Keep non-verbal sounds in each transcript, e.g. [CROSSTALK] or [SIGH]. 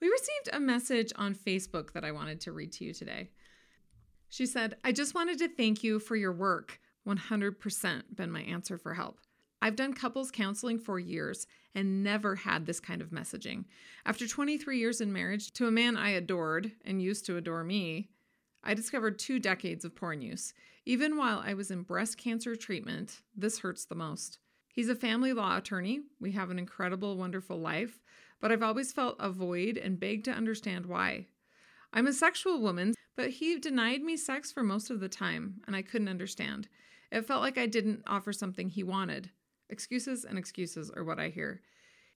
We received a message on Facebook that I wanted to read to you today. She said, I just wanted to thank you for your work. 100% been my answer for help. I've done couples counseling for years and never had this kind of messaging. After 23 years in marriage to a man I adored and used to adore me, I discovered two decades of porn use. Even while I was in breast cancer treatment, this hurts the most. He's a family law attorney. We have an incredible, wonderful life but I've always felt a void and begged to understand why. I'm a sexual woman, but he denied me sex for most of the time, and I couldn't understand. It felt like I didn't offer something he wanted. Excuses and excuses are what I hear.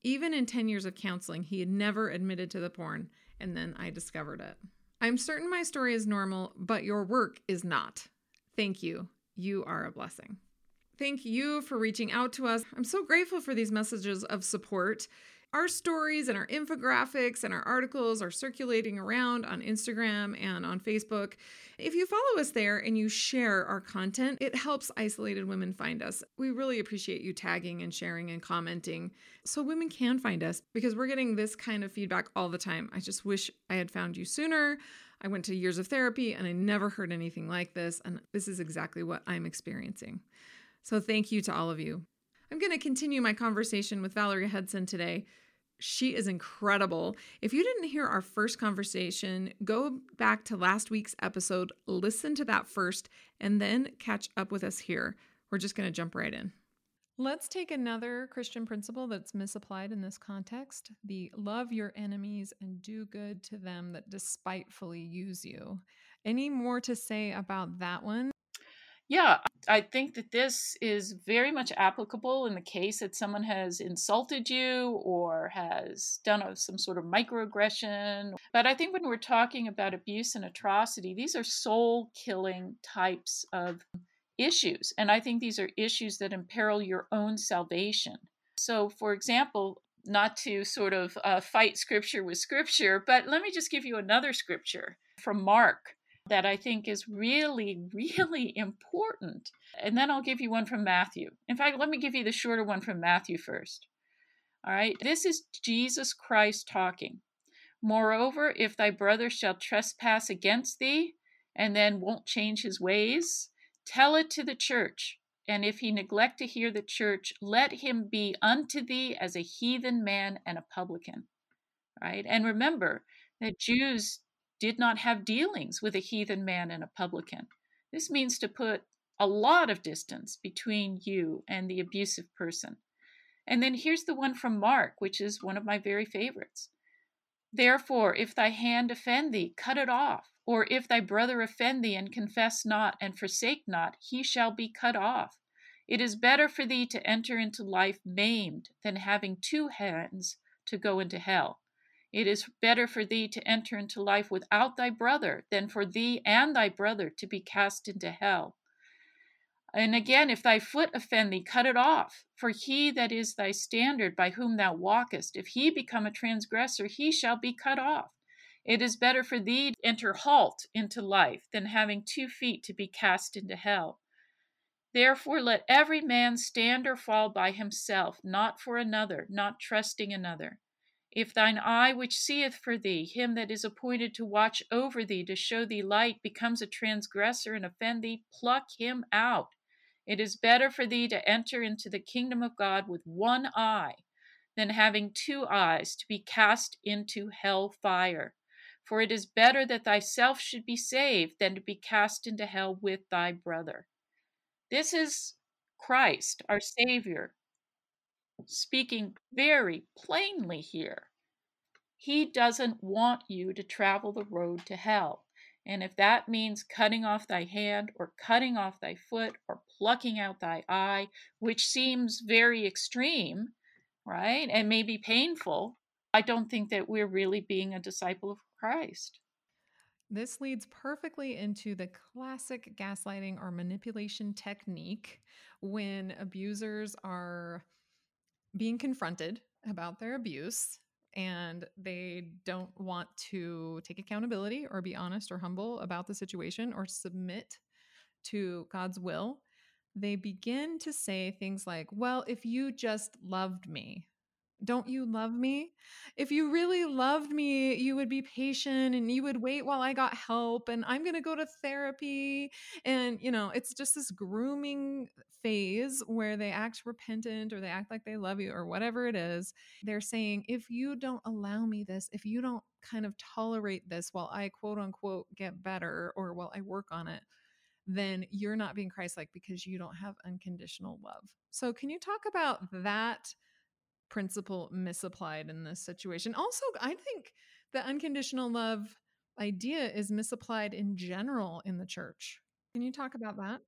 Even in 10 years of counseling, he had never admitted to the porn, and then I discovered it. I'm certain my story is normal, but your work is not. Thank you. You are a blessing. Thank you for reaching out to us. I'm so grateful for these messages of support. Our stories and our infographics and our articles are circulating around on Instagram and on Facebook. If you follow us there and you share our content, it helps isolated women find us. We really appreciate you tagging and sharing and commenting so women can find us because we're getting this kind of feedback all the time. I just wish I had found you sooner. I went to years of therapy and I never heard anything like this. And this is exactly what I'm experiencing. So thank you to all of you. I'm going to continue my conversation with Valerie Hudson today. She is incredible. If you didn't hear our first conversation, go back to last week's episode, listen to that first, and then catch up with us here. We're just going to jump right in. Let's take another Christian principle that's misapplied in this context the love your enemies and do good to them that despitefully use you. Any more to say about that one? Yeah, I think that this is very much applicable in the case that someone has insulted you or has done a, some sort of microaggression. But I think when we're talking about abuse and atrocity, these are soul killing types of issues. And I think these are issues that imperil your own salvation. So, for example, not to sort of uh, fight scripture with scripture, but let me just give you another scripture from Mark that I think is really, really [LAUGHS] important. And then I'll give you one from Matthew. In fact, let me give you the shorter one from Matthew first. All right, this is Jesus Christ talking. Moreover, if thy brother shall trespass against thee, and then won't change his ways, tell it to the church. And if he neglect to hear the church, let him be unto thee as a heathen man and a publican. Right? And remember that Jews did not have dealings with a heathen man and a publican. This means to put a lot of distance between you and the abusive person. And then here's the one from Mark, which is one of my very favorites. Therefore, if thy hand offend thee, cut it off. Or if thy brother offend thee, and confess not, and forsake not, he shall be cut off. It is better for thee to enter into life maimed than having two hands to go into hell it is better for thee to enter into life without thy brother than for thee and thy brother to be cast into hell. And again, if thy foot offend thee, cut it off. For he that is thy standard by whom thou walkest, if he become a transgressor, he shall be cut off. It is better for thee to enter halt into life than having two feet to be cast into hell. Therefore, let every man stand or fall by himself, not for another, not trusting another. If thine eye which seeth for thee, him that is appointed to watch over thee, to show thee light, becomes a transgressor and offend thee, pluck him out. It is better for thee to enter into the kingdom of God with one eye than having two eyes to be cast into hell fire. For it is better that thyself should be saved than to be cast into hell with thy brother. This is Christ, our Savior, speaking very plainly here. He doesn't want you to travel the road to hell. And if that means cutting off thy hand, or cutting off thy foot, or plucking out thy eye, which seems very extreme, right, and may be painful, I don't think that we're really being a disciple of Christ. This leads perfectly into the classic gaslighting or manipulation technique when abusers are being confronted about their abuse and they don't want to take accountability or be honest or humble about the situation or submit to God's will. They begin to say things like, Well, if you just loved me, don't you love me? If you really loved me, you would be patient and you would wait while I got help and I'm going to go to therapy. And, you know, it's just this grooming phase where they act repentant or they act like they love you or whatever it is. They're saying, if you don't allow me this, if you don't kind of tolerate this while I quote unquote get better or while I work on it, then you're not being Christ like because you don't have unconditional love. So, can you talk about that? Principle misapplied in this situation. Also, I think the unconditional love idea is misapplied in general in the church. Can you talk about that?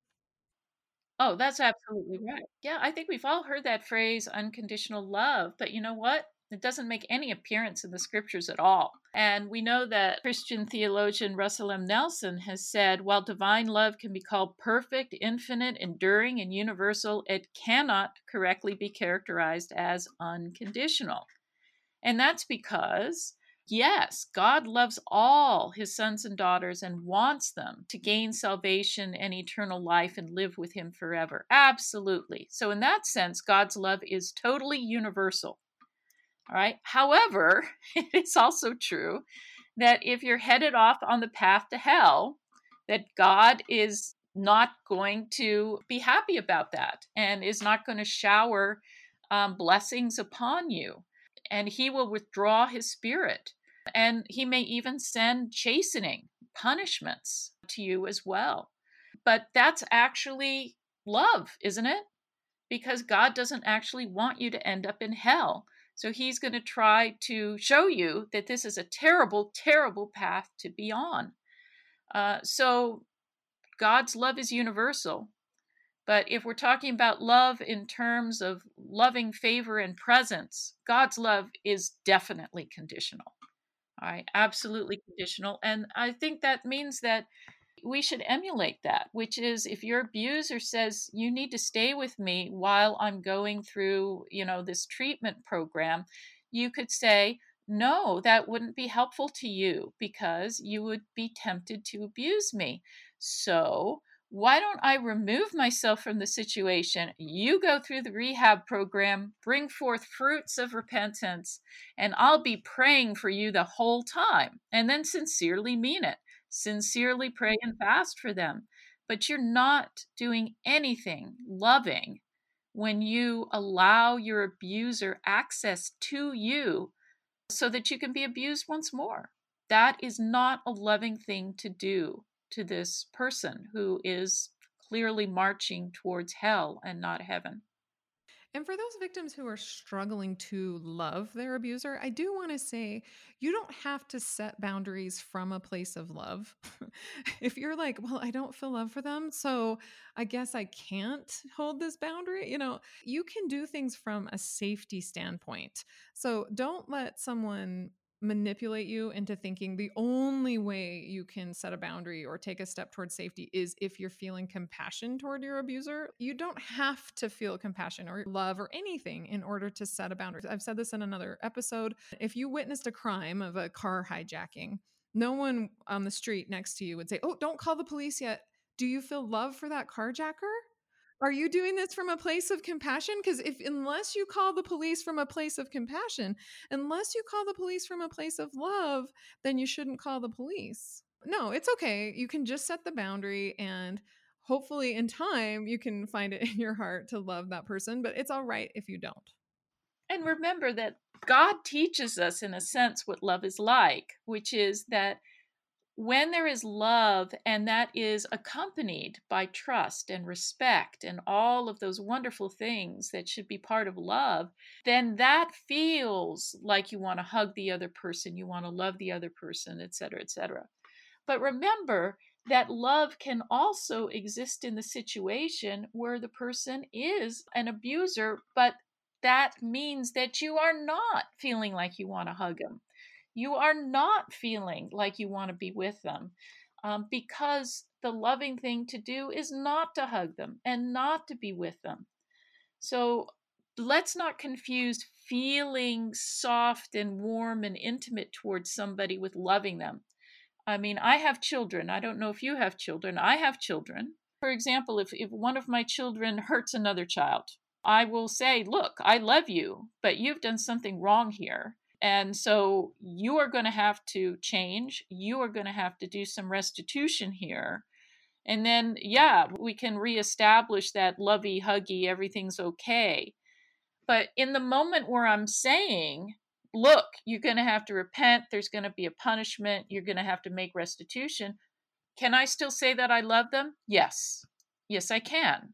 Oh, that's absolutely right. Yeah, I think we've all heard that phrase unconditional love, but you know what? It doesn't make any appearance in the scriptures at all. And we know that Christian theologian Russell M. Nelson has said while divine love can be called perfect, infinite, enduring, and universal, it cannot correctly be characterized as unconditional. And that's because Yes, God loves all his sons and daughters and wants them to gain salvation and eternal life and live with him forever. Absolutely. So, in that sense, God's love is totally universal. All right. However, [LAUGHS] it's also true that if you're headed off on the path to hell, that God is not going to be happy about that and is not going to shower um, blessings upon you. And he will withdraw his spirit. And he may even send chastening punishments to you as well. But that's actually love, isn't it? Because God doesn't actually want you to end up in hell. So he's going to try to show you that this is a terrible, terrible path to be on. Uh, so God's love is universal. But if we're talking about love in terms of loving favor and presence, God's love is definitely conditional. All right, absolutely conditional. And I think that means that we should emulate that, which is if your abuser says you need to stay with me while I'm going through, you know, this treatment program, you could say, no, that wouldn't be helpful to you because you would be tempted to abuse me. So, why don't I remove myself from the situation? You go through the rehab program, bring forth fruits of repentance, and I'll be praying for you the whole time and then sincerely mean it sincerely pray mm-hmm. and fast for them. But you're not doing anything loving when you allow your abuser access to you so that you can be abused once more. That is not a loving thing to do to this person who is clearly marching towards hell and not heaven. And for those victims who are struggling to love their abuser, I do want to say you don't have to set boundaries from a place of love. [LAUGHS] if you're like, well, I don't feel love for them, so I guess I can't hold this boundary, you know, you can do things from a safety standpoint. So don't let someone manipulate you into thinking the only way you can set a boundary or take a step towards safety is if you're feeling compassion toward your abuser. You don't have to feel compassion or love or anything in order to set a boundary. I've said this in another episode. If you witnessed a crime of a car hijacking, no one on the street next to you would say, Oh, don't call the police yet. Do you feel love for that carjacker? Are you doing this from a place of compassion? Because if, unless you call the police from a place of compassion, unless you call the police from a place of love, then you shouldn't call the police. No, it's okay. You can just set the boundary and hopefully in time you can find it [LAUGHS] in your heart to love that person, but it's all right if you don't. And remember that God teaches us, in a sense, what love is like, which is that when there is love and that is accompanied by trust and respect and all of those wonderful things that should be part of love, then that feels like you want to hug the other person, you want to love the other person, etc., etc. But remember that love can also exist in the situation where the person is an abuser, but that means that you are not feeling like you want to hug them you are not feeling like you want to be with them um, because the loving thing to do is not to hug them and not to be with them. So let's not confuse feeling soft and warm and intimate towards somebody with loving them. I mean, I have children. I don't know if you have children. I have children. For example, if, if one of my children hurts another child, I will say, Look, I love you, but you've done something wrong here. And so you are going to have to change. You are going to have to do some restitution here. And then, yeah, we can reestablish that lovey, huggy, everything's okay. But in the moment where I'm saying, look, you're going to have to repent, there's going to be a punishment, you're going to have to make restitution, can I still say that I love them? Yes. Yes, I can.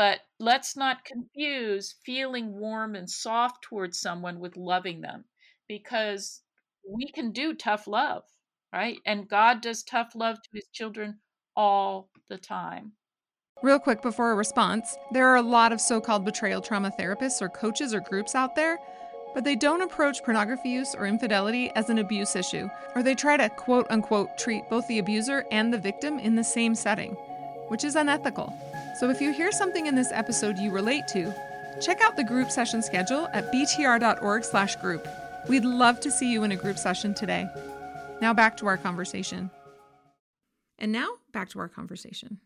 But let's not confuse feeling warm and soft towards someone with loving them because we can do tough love, right? And God does tough love to his children all the time. Real quick before a response, there are a lot of so called betrayal trauma therapists or coaches or groups out there, but they don't approach pornography use or infidelity as an abuse issue, or they try to quote unquote treat both the abuser and the victim in the same setting, which is unethical. So if you hear something in this episode you relate to, check out the group session schedule at btr.org/group. We'd love to see you in a group session today. Now back to our conversation. And now back to our conversation.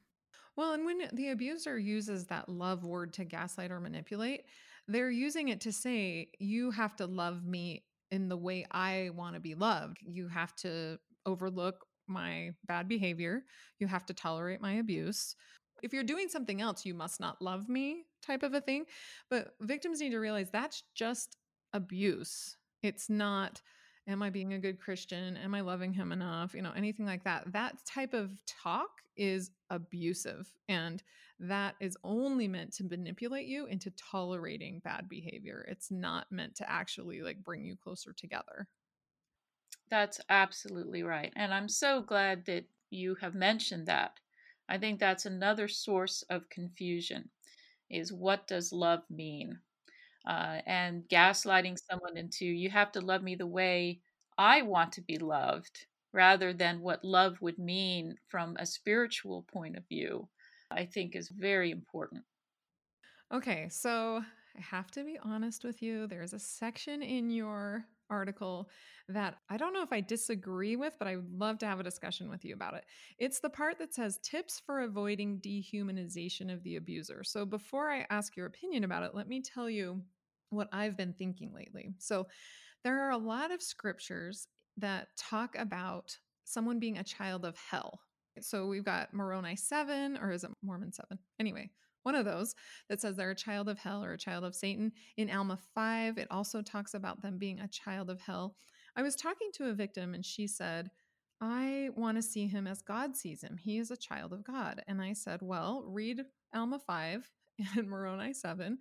Well, and when the abuser uses that love word to gaslight or manipulate, they're using it to say, you have to love me in the way I want to be loved. You have to overlook my bad behavior. You have to tolerate my abuse if you're doing something else, you must not love me type of a thing. But victims need to realize that's just abuse. It's not, am I being a good Christian? Am I loving him enough? You know, anything like that. That type of talk is abusive. And that is only meant to manipulate you into tolerating bad behavior. It's not meant to actually like bring you closer together. That's absolutely right. And I'm so glad that you have mentioned that I think that's another source of confusion is what does love mean? Uh, and gaslighting someone into you have to love me the way I want to be loved rather than what love would mean from a spiritual point of view, I think is very important. Okay, so I have to be honest with you. There's a section in your article that I don't know if I disagree with, but I would love to have a discussion with you about it. It's the part that says tips for avoiding dehumanization of the abuser. So before I ask your opinion about it, let me tell you what I've been thinking lately. So there are a lot of scriptures that talk about someone being a child of hell. So we've got Moroni 7, or is it Mormon 7? Anyway, one of those that says they're a child of hell or a child of Satan. In Alma 5, it also talks about them being a child of hell. I was talking to a victim and she said, I want to see him as God sees him. He is a child of God. And I said, Well, read Alma 5 [LAUGHS] and Moroni 7,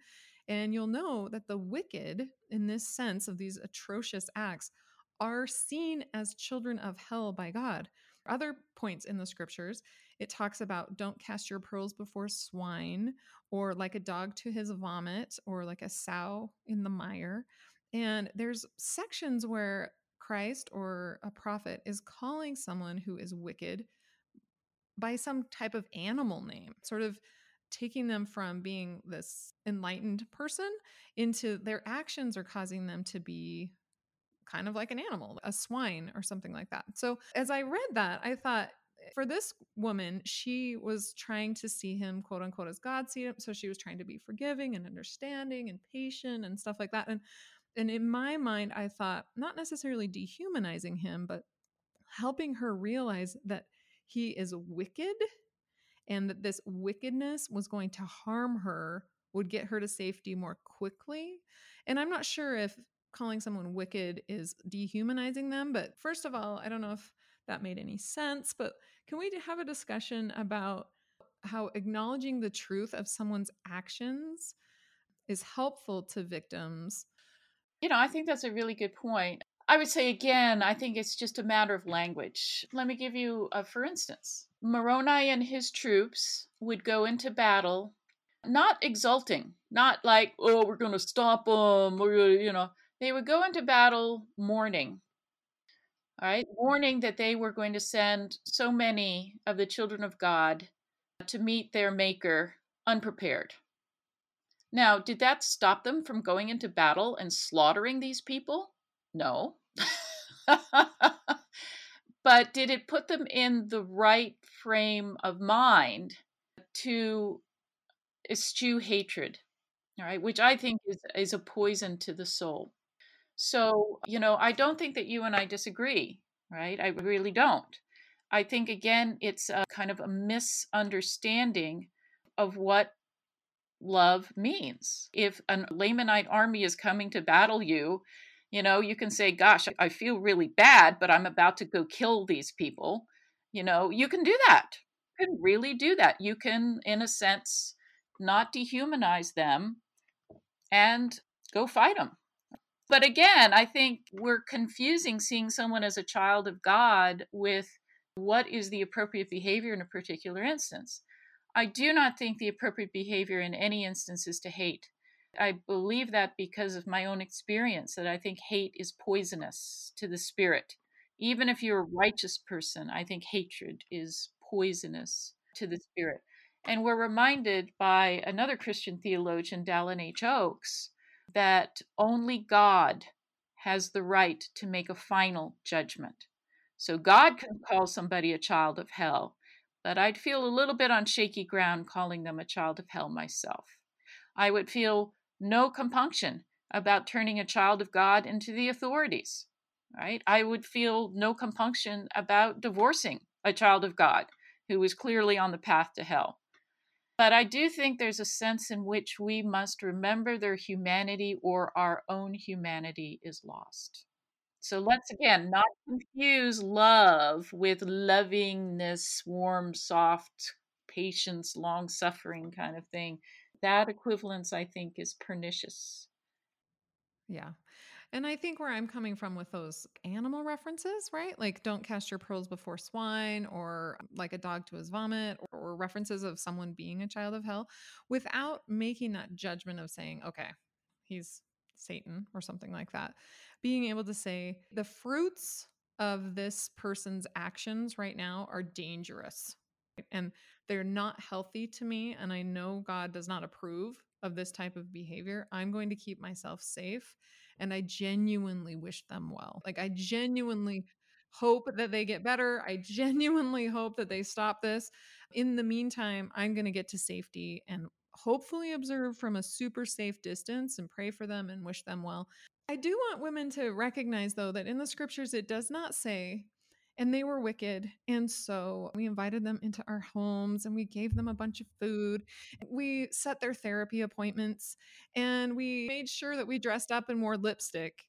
and you'll know that the wicked, in this sense of these atrocious acts, are seen as children of hell by God. Other points in the scriptures, it talks about don't cast your pearls before swine, or like a dog to his vomit, or like a sow in the mire. And there's sections where Christ or a prophet is calling someone who is wicked by some type of animal name, sort of taking them from being this enlightened person into their actions are causing them to be kind of like an animal, a swine or something like that. So as I read that, I thought, for this woman, she was trying to see him, quote unquote, as God see him. So she was trying to be forgiving and understanding and patient and stuff like that. And and in my mind, I thought not necessarily dehumanizing him, but helping her realize that he is wicked and that this wickedness was going to harm her, would get her to safety more quickly. And I'm not sure if calling someone wicked is dehumanizing them, but first of all, I don't know if that made any sense, but can we have a discussion about how acknowledging the truth of someone's actions is helpful to victims? You know, I think that's a really good point. I would say again, I think it's just a matter of language. Let me give you a for instance. Moroni and his troops would go into battle not exulting, not like, oh, we're going to stop them, or, you know, they would go into battle mourning right, warning that they were going to send so many of the children of God to meet their Maker unprepared. Now, did that stop them from going into battle and slaughtering these people? No. [LAUGHS] but did it put them in the right frame of mind to eschew hatred? All right, which I think is, is a poison to the soul. So, you know, I don't think that you and I disagree, right? I really don't. I think, again, it's a kind of a misunderstanding of what love means. If a Lamanite army is coming to battle you, you know, you can say, Gosh, I feel really bad, but I'm about to go kill these people. You know, you can do that. You can really do that. You can, in a sense, not dehumanize them and go fight them but again, I think we're confusing seeing someone as a child of God with what is the appropriate behavior in a particular instance. I do not think the appropriate behavior in any instance is to hate. I believe that because of my own experience, that I think hate is poisonous to the spirit. Even if you're a righteous person, I think hatred is poisonous to the spirit. And we're reminded by another Christian theologian, Dallin H. Oaks, that only God has the right to make a final judgment. So God mm. can call somebody a child of hell, but I'd feel a little bit on shaky ground calling them a child of hell myself. I would feel no compunction about turning a child of God into the authorities, right? I would feel no compunction about divorcing a child of God who was clearly on the path to hell. But I do think there's a sense in which we must remember their humanity or our own humanity is lost. So let's again not confuse love with lovingness, warm, soft, patience, long suffering kind of thing. That equivalence, I think, is pernicious. Yeah. And I think where I'm coming from with those animal references, right? Like don't cast your pearls before swine or um, like a dog to his vomit or, or references of someone being a child of hell without making that judgment of saying, okay, he's Satan or something like that. Being able to say the fruits of this person's actions right now are dangerous and they're not healthy to me. And I know God does not approve of this type of behavior. I'm going to keep myself safe and I genuinely wish them well. Like I genuinely hope that they get better. I [LAUGHS] genuinely hope that they stop this. In the meantime, I'm going to get to safety and hopefully observe from a super safe distance and pray for them and wish them well. I do want women to recognize, though, that in the scriptures, it does not say and they were wicked. And so we invited them into our homes and we gave them a bunch of food. We set their therapy appointments and we made sure that we dressed up and wore lipstick.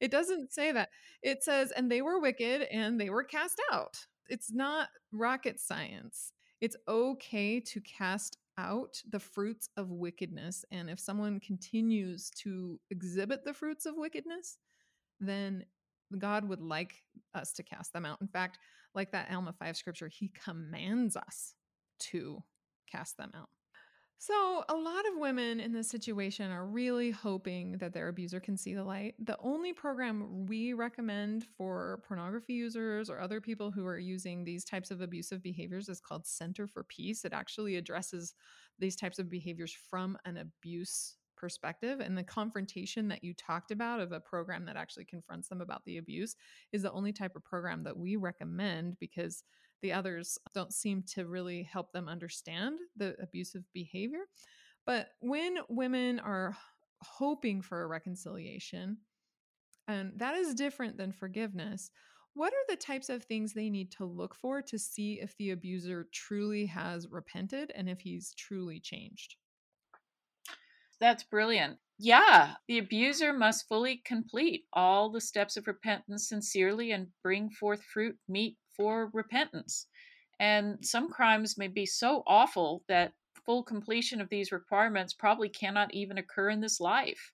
It doesn't say that. It says, and they were wicked and they were cast out. It's not rocket science. It's okay to cast out the fruits of wickedness. And if someone continues to exhibit the fruits of wickedness, then God would like us to cast them out. In fact, like that Alma 5 scripture, he commands us to cast them out. So, a lot of women in this situation are really hoping that their abuser can see the light. The only program we recommend for pornography users or other people who are using these types of abusive behaviors is called Center for Peace. It actually addresses these types of behaviors from an abuse perspective. And the confrontation that you talked about of a program that actually confronts them about the abuse is the only type of program that we recommend because the others don't seem to really help them understand the abusive behavior. But when women are hoping for a reconciliation, and that is different than forgiveness, what are the types of things they need to look for to see if the abuser truly has repented and if he's truly changed? That's brilliant. Yeah, the abuser must fully complete all the steps of repentance sincerely and bring forth fruit meet for repentance. And some crimes may be so awful that full completion of these requirements probably cannot even occur in this life.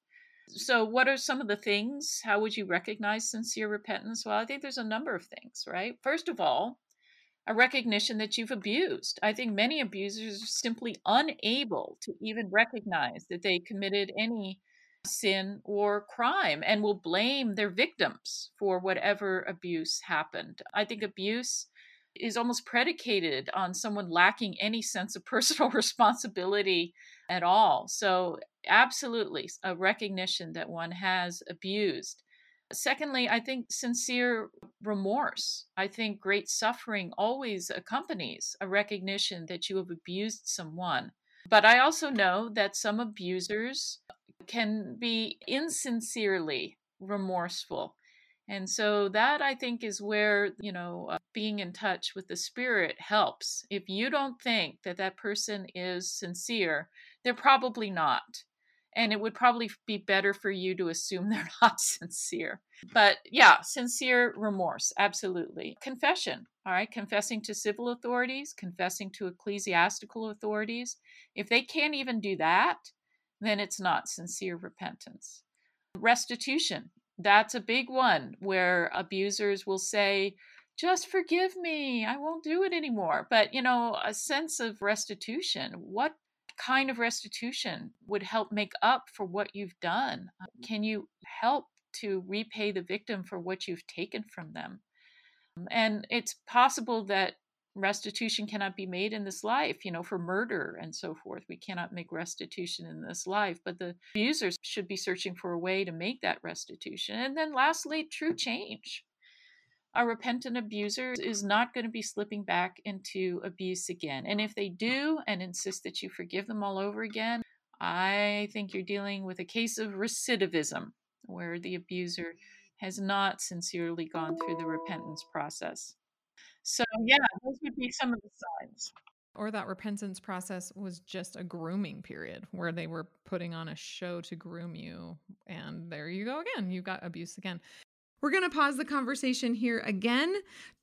So, what are some of the things? How would you recognize sincere repentance? Well, I think there's a number of things, right? First of all, a recognition that you've abused. I think many abusers are simply unable to even recognize that they committed any sin or crime and will blame their victims for whatever abuse happened. I think abuse is almost predicated on someone lacking any sense of [LAUGHS] personal responsibility at all. So, absolutely, a recognition that one has abused. Secondly, I think sincere remorse. I think great suffering always accompanies a recognition that you have abused someone. But I also know that some abusers can be insincerely remorseful. And so that I think is where, you know, uh, being in touch with the spirit helps. If you don't think that that person is sincere, they're probably not. And it would probably be better for you to assume [LAUGHS] they're not sincere. But yeah, sincere remorse, absolutely. Confession, all right, confessing to civil authorities, confessing to ecclesiastical authorities. If they can't even do that, then it's not sincere repentance. Restitution, that's a big one where abusers will say, just forgive me, I won't do it anymore. But, you know, a sense of restitution, what kind of restitution would help make up for what you've done? Uh, mm. Can you help to repay the victim for what you've taken from them? Um, and it's possible that restitution cannot be made in this life, you know, for murder and so forth. We cannot make restitution in this life, but the abusers should be searching for a way to make that restitution. And then lastly, true change. A repentant abuser is not going to be slipping back into abuse again. And if they do and insist that you forgive them all over again, I think you're dealing with a case of recidivism where the abuser has not sincerely gone through the repentance process. So, yeah, those would be some of the signs. Or that repentance process was just a grooming period where they were putting on a show to groom you. And there you go again. You got abuse again. We're going to pause the conversation here again.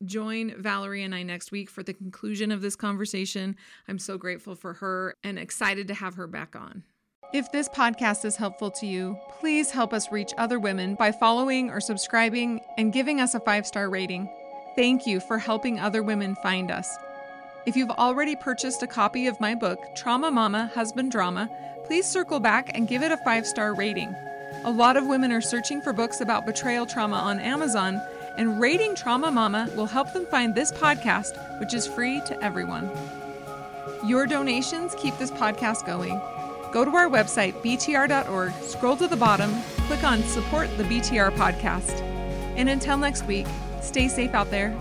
Join Valerie and I next week for the conclusion of this conversation. I'm so grateful for her and excited to have her back on. If this podcast is helpful to you, please help us reach other women by following or subscribing and giving us a five star rating. Thank you for helping other women find us. If you've already purchased a copy of my book, Trauma Mama Husband Drama, please circle back and give it a five star rating. A lot of women are searching for books about betrayal trauma on Amazon, and rating Trauma Mama will help them find this podcast, which is free to everyone. Your donations keep this podcast going. Go to our website, btr.org, scroll to the bottom, click on Support the BTR Podcast. And until next week, Stay safe out there.